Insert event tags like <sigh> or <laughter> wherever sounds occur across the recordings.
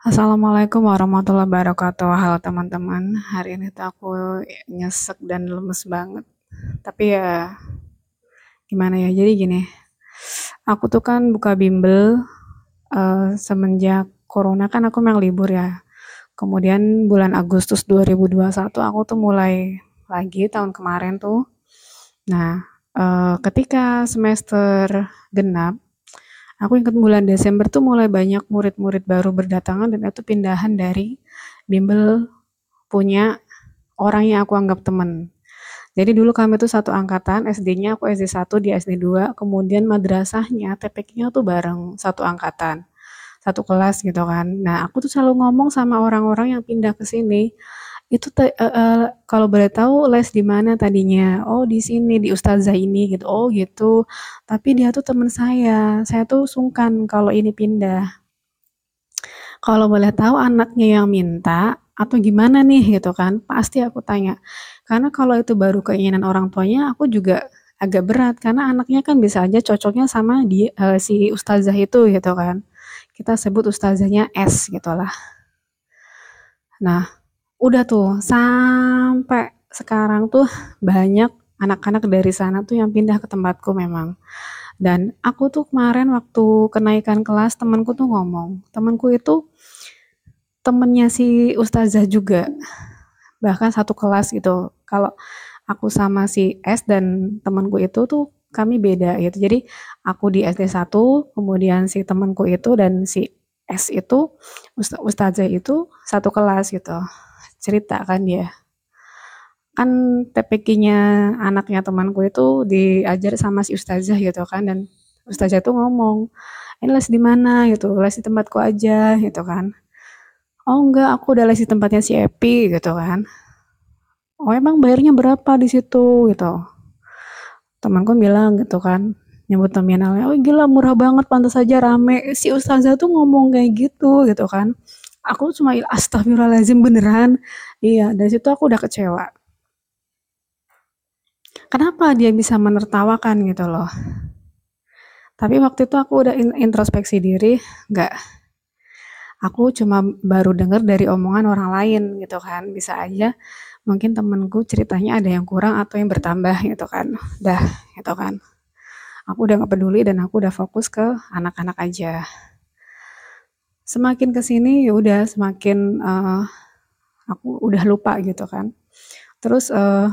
Assalamualaikum warahmatullahi wabarakatuh. Halo teman-teman. Hari ini tuh aku nyesek dan lemes banget. Tapi ya gimana ya? Jadi gini, aku tuh kan buka bimbel uh, semenjak corona kan aku memang libur ya. Kemudian bulan Agustus 2021 aku tuh mulai lagi tahun kemarin tuh. Nah, uh, ketika semester genap Aku ingat bulan Desember tuh mulai banyak murid-murid baru berdatangan dan itu pindahan dari bimbel punya orang yang aku anggap teman. Jadi dulu kami tuh satu angkatan, SD-nya aku SD 1, di SD 2, kemudian madrasahnya, TPK-nya tuh bareng satu angkatan, satu kelas gitu kan. Nah, aku tuh selalu ngomong sama orang-orang yang pindah ke sini, itu uh, uh, kalau boleh tahu les di mana tadinya? Oh, di sini di ustazah ini gitu. Oh, gitu. Tapi dia tuh teman saya. Saya tuh sungkan kalau ini pindah. Kalau boleh tahu anaknya yang minta atau gimana nih gitu kan? Pasti aku tanya. Karena kalau itu baru keinginan orang tuanya, aku juga agak berat karena anaknya kan bisa aja cocoknya sama di uh, si ustazah itu gitu kan. Kita sebut ustazahnya S gitu lah. Nah, udah tuh sampai sekarang tuh banyak anak-anak dari sana tuh yang pindah ke tempatku memang. Dan aku tuh kemarin waktu kenaikan kelas temanku tuh ngomong, temanku itu temennya si ustazah juga, bahkan satu kelas gitu. Kalau aku sama si S dan temanku itu tuh kami beda gitu. Jadi aku di SD 1, kemudian si temanku itu dan si S itu ustazah itu satu kelas gitu cerita kan dia. Kan TPK-nya anaknya temanku itu diajar sama si ustazah gitu kan dan ustazah itu ngomong ini les di mana? gitu les di tempatku aja gitu kan. Oh enggak aku udah les di tempatnya si Epi gitu kan. Oh emang bayarnya berapa di situ? gitu. Temanku bilang gitu kan nyebut nominalnya oh gila murah banget pantas saja rame. Si ustazah tuh ngomong kayak gitu gitu kan aku cuma astagfirullahaladzim beneran? Iya dari situ aku udah kecewa. Kenapa dia bisa menertawakan gitu loh? Tapi waktu itu aku udah introspeksi diri nggak. Aku cuma baru dengar dari omongan orang lain gitu kan. Bisa aja mungkin temenku ceritanya ada yang kurang atau yang bertambah gitu kan. Dah gitu kan. Aku udah gak peduli dan aku udah fokus ke anak-anak aja semakin ke sini ya udah semakin uh, aku udah lupa gitu kan. Terus uh,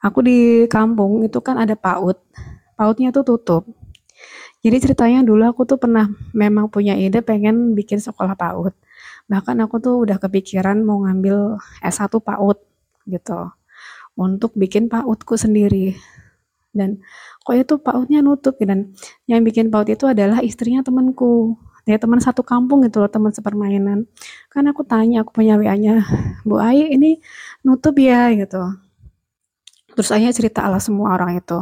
aku di kampung itu kan ada PAUD PAUDnya tuh tutup. Jadi ceritanya dulu aku tuh pernah memang punya ide pengen bikin sekolah PAUD bahkan aku tuh udah kepikiran mau ngambil S1 PAUD gitu untuk bikin PAUDku sendiri. Dan kok itu PAUDnya nutup dan yang bikin PAUD itu adalah istrinya temenku ya teman satu kampung gitu loh teman sepermainan. Kan aku tanya aku punya WA nya Bu Ai ini nutup ya gitu. Terus ayah cerita ala semua orang itu.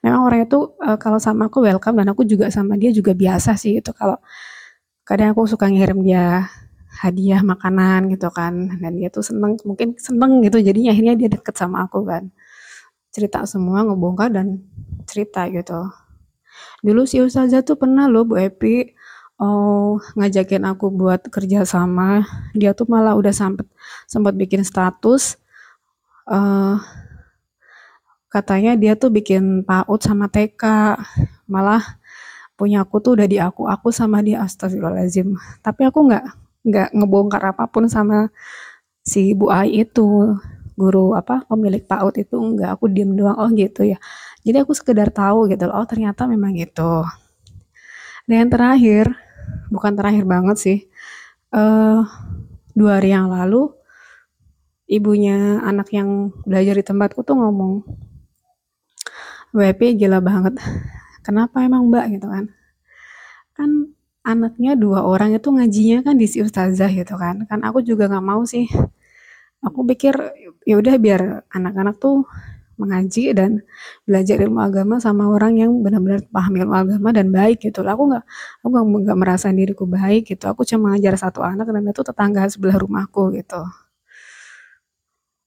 Memang orang itu uh, kalau sama aku welcome dan aku juga sama dia juga biasa sih itu kalau kadang aku suka ngirim dia hadiah makanan gitu kan. Dan dia tuh seneng mungkin seneng gitu. Jadinya akhirnya dia deket sama aku kan. Cerita semua ngebongkar dan cerita gitu. Dulu si Ustazah tuh pernah loh Bu Epi oh ngajakin aku buat kerja sama. Dia tuh malah udah sempet sempat bikin status. Uh, katanya dia tuh bikin PAUD sama TK malah punya aku tuh udah di aku aku sama dia astagfirullahaladzim. Tapi aku nggak nggak ngebongkar apa pun sama si Bu Ai itu. Guru apa pemilik PAUD itu enggak aku diem doang oh gitu ya. Jadi aku sekedar tahu gitu oh ternyata memang gitu. Dan yang terakhir bukan terakhir banget sih. Uh, dua hari yang lalu ibunya anak yang belajar di tempatku tuh ngomong WP gila banget. Kenapa emang mbak? Gitu kan. Kan anaknya dua orang itu ngajinya kan di si ustazah gitu kan. Kan aku juga nggak mau sih. Aku pikir ya udah biar anak-anak tuh mengaji dan belajar ilmu agama sama orang yang benar-benar paham ilmu agama dan baik gitu. Aku nggak aku nggak merasa diriku baik gitu. Aku cuma ngajar satu anak dan itu tetangga sebelah rumahku gitu.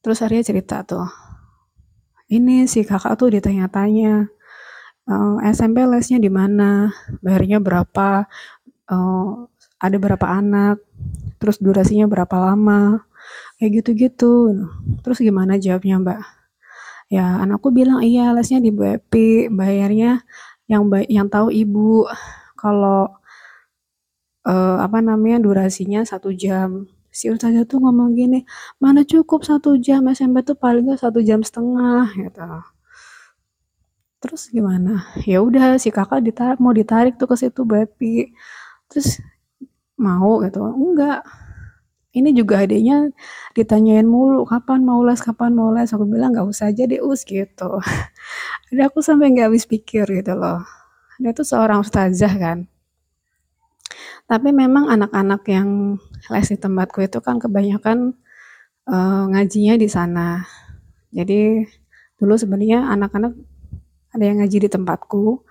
Terus Arya cerita tuh, ini si kakak tuh ditanya-tanya eh, SMP lesnya di mana, bayarnya berapa, uh, ada berapa anak, terus durasinya berapa lama, kayak gitu-gitu. Terus gimana jawabnya mbak? Ya anakku bilang iya lesnya di Epi, bayarnya yang yang tahu ibu. Kalau uh, apa namanya durasinya satu jam. Si ustazah tuh ngomong gini mana cukup satu jam SMP tuh paling gak satu jam setengah gitu. Terus gimana? Ya udah si kakak ditarik mau ditarik tuh ke situ bapi terus mau gitu? Enggak ini juga adiknya ditanyain mulu kapan mau les? Kapan mau les? Aku bilang nggak usah aja deh us gitu. <laughs> Ada aku sampai nggak habis pikir gitu loh. Dia tuh seorang ustazah kan. Tapi memang anak-anak yang les di tempatku itu kan kebanyakan uh, ngajinya di sana. Jadi dulu sebenarnya anak-anak ada yang ngaji di tempatku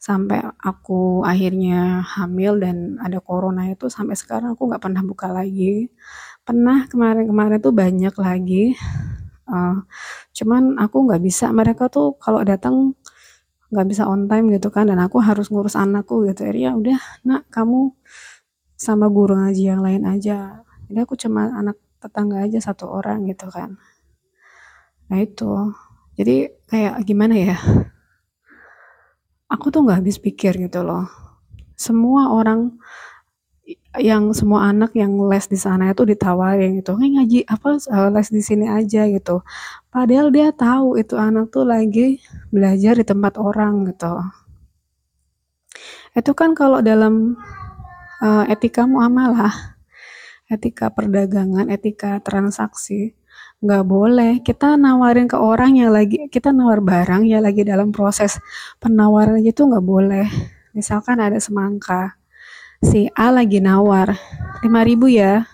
sampai aku akhirnya hamil dan ada corona itu sampai sekarang aku nggak pernah buka lagi. Pernah kemarin-kemarin tuh banyak lagi. Uh, cuman aku nggak bisa mereka tuh kalau datang nggak bisa on time gitu kan dan aku harus ngurus anakku gitu. Ya udah nak kamu sama guru ngaji yang lain aja. Jadi aku cuma anak tetangga aja satu orang gitu kan. Nah itu. Jadi kayak gimana ya aku tuh nggak habis pikir gitu loh. Semua orang yang semua anak yang les di sana itu ditawarin gitu hey, ngaji apa eh, les di sini aja gitu. Padahal dia tahu itu anak tuh lagi belajar di tempat orang gitu. Itu kan kalau dalam uh, etika muamalah etika perdagangan etika transaksi nggak boleh. Kita nawarin ke orang yang lagi kita nawar barang ya lagi dalam proses penawaran itu nggak boleh. Misalkan ada semangka si A lagi nawar 5000 ya.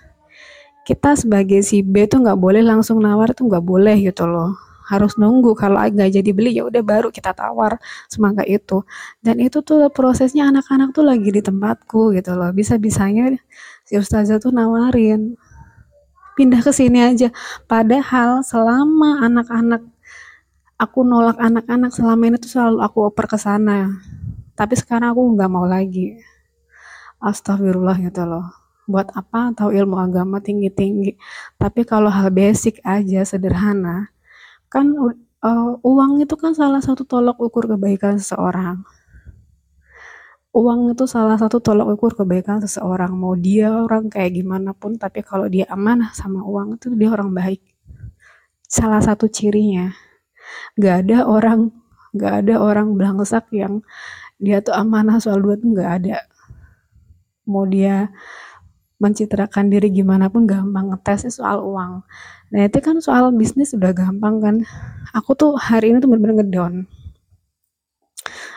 Kita sebagai si B tuh nggak boleh langsung nawar tuh nggak boleh gitu loh. Harus nunggu kalau nggak jadi beli ya udah baru kita tawar semangka itu. Dan itu tuh prosesnya anak-anak tuh lagi di tempatku gitu loh. Bisa bisanya si ustazah tuh nawarin pindah ke sini aja. Padahal selama anak-anak aku nolak anak-anak selama ini tuh selalu aku oper ke sana. Tapi sekarang aku nggak mau lagi. Astagfirullah gitu loh. Buat apa? Tahu ilmu agama tinggi-tinggi. Tapi kalau hal basic aja sederhana kan uh, uang itu kan salah satu tolok ukur kebaikan seseorang uang itu salah satu tolok ukur kebaikan seseorang. Mau dia orang kayak gimana pun tapi kalau dia amanah sama uang itu dia orang baik. Salah satu cirinya. Gak ada orang gak ada orang belangsak yang dia tuh amanah soal duit tuh gak ada. Mau dia mencitrakan diri gimana pun gampang ngetesnya soal uang. Nah itu kan soal bisnis udah gampang kan. Aku tuh hari ini tuh bener-bener ngedown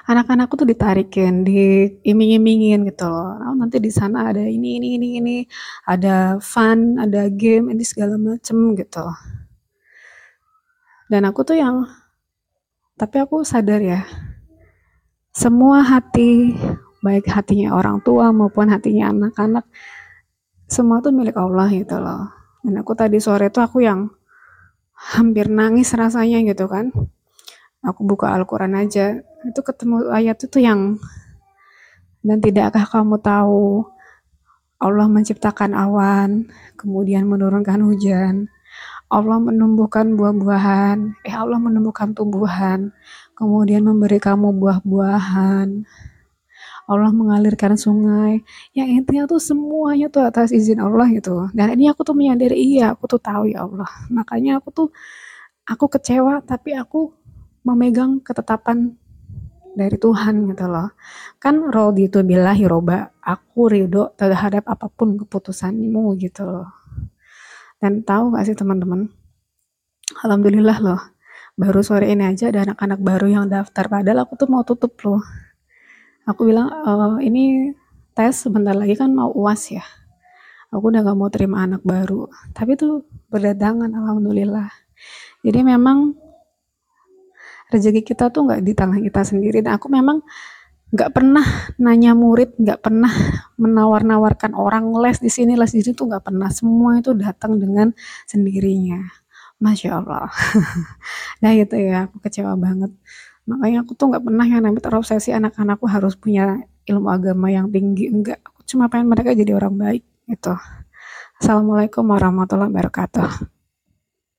anak-anakku tuh ditarikin, diiming-imingin gitu loh. Oh, nanti di sana ada ini, ini, ini, ini, ada fun, ada game, ini segala macem gitu. Dan aku tuh yang, tapi aku sadar ya, semua hati baik hatinya orang tua maupun hatinya anak-anak semua tuh milik Allah gitu loh dan aku tadi sore tuh aku yang hampir nangis rasanya gitu kan aku buka Al-Quran aja itu ketemu ayat itu yang dan tidakkah kamu tahu Allah menciptakan awan kemudian menurunkan hujan? Allah menumbuhkan buah-buahan. Eh Allah menumbuhkan tumbuhan kemudian memberi kamu buah-buahan. Allah mengalirkan sungai. Yang intinya tuh semuanya tuh atas izin Allah gitu. Dan ini aku tuh menyadari iya aku tuh tahu ya Allah. Makanya aku tuh aku kecewa tapi aku memegang ketetapan dari Tuhan gitu loh. Kan rodi itu billahi roba aku ridho terhadap apa pun keputusanmu gitu loh. Dan tahu gak sih teman-teman? Alhamdulillah loh. Baru sore ini aja ada anak-anak baru yang daftar padahal aku tuh mau tutup loh. Aku bilang e, ini tes sebentar lagi kan mau uas ya. Aku udah gak mau terima anak baru. Tapi tuh berdatangan alhamdulillah. Jadi memang rezeki kita tuh nggak di tangan kita sendiri. Dan aku memang nggak pernah nanya murid nggak pernah menawar-nawarkan orang les di sini les di sini tuh nggak pernah. Semua itu datang dengan sendirinya. Masya allah. <laughs> Nah gitu ya. Aku kecewa banget. Makanya aku tuh nggak pernah yang namanya terobsesi anak-anakku harus punya ilmu agama yang tinggi. Enggak aku cuma pengen mereka jadi orang baik gitu. Assalamualaikum warahmatullahi wabarakatuh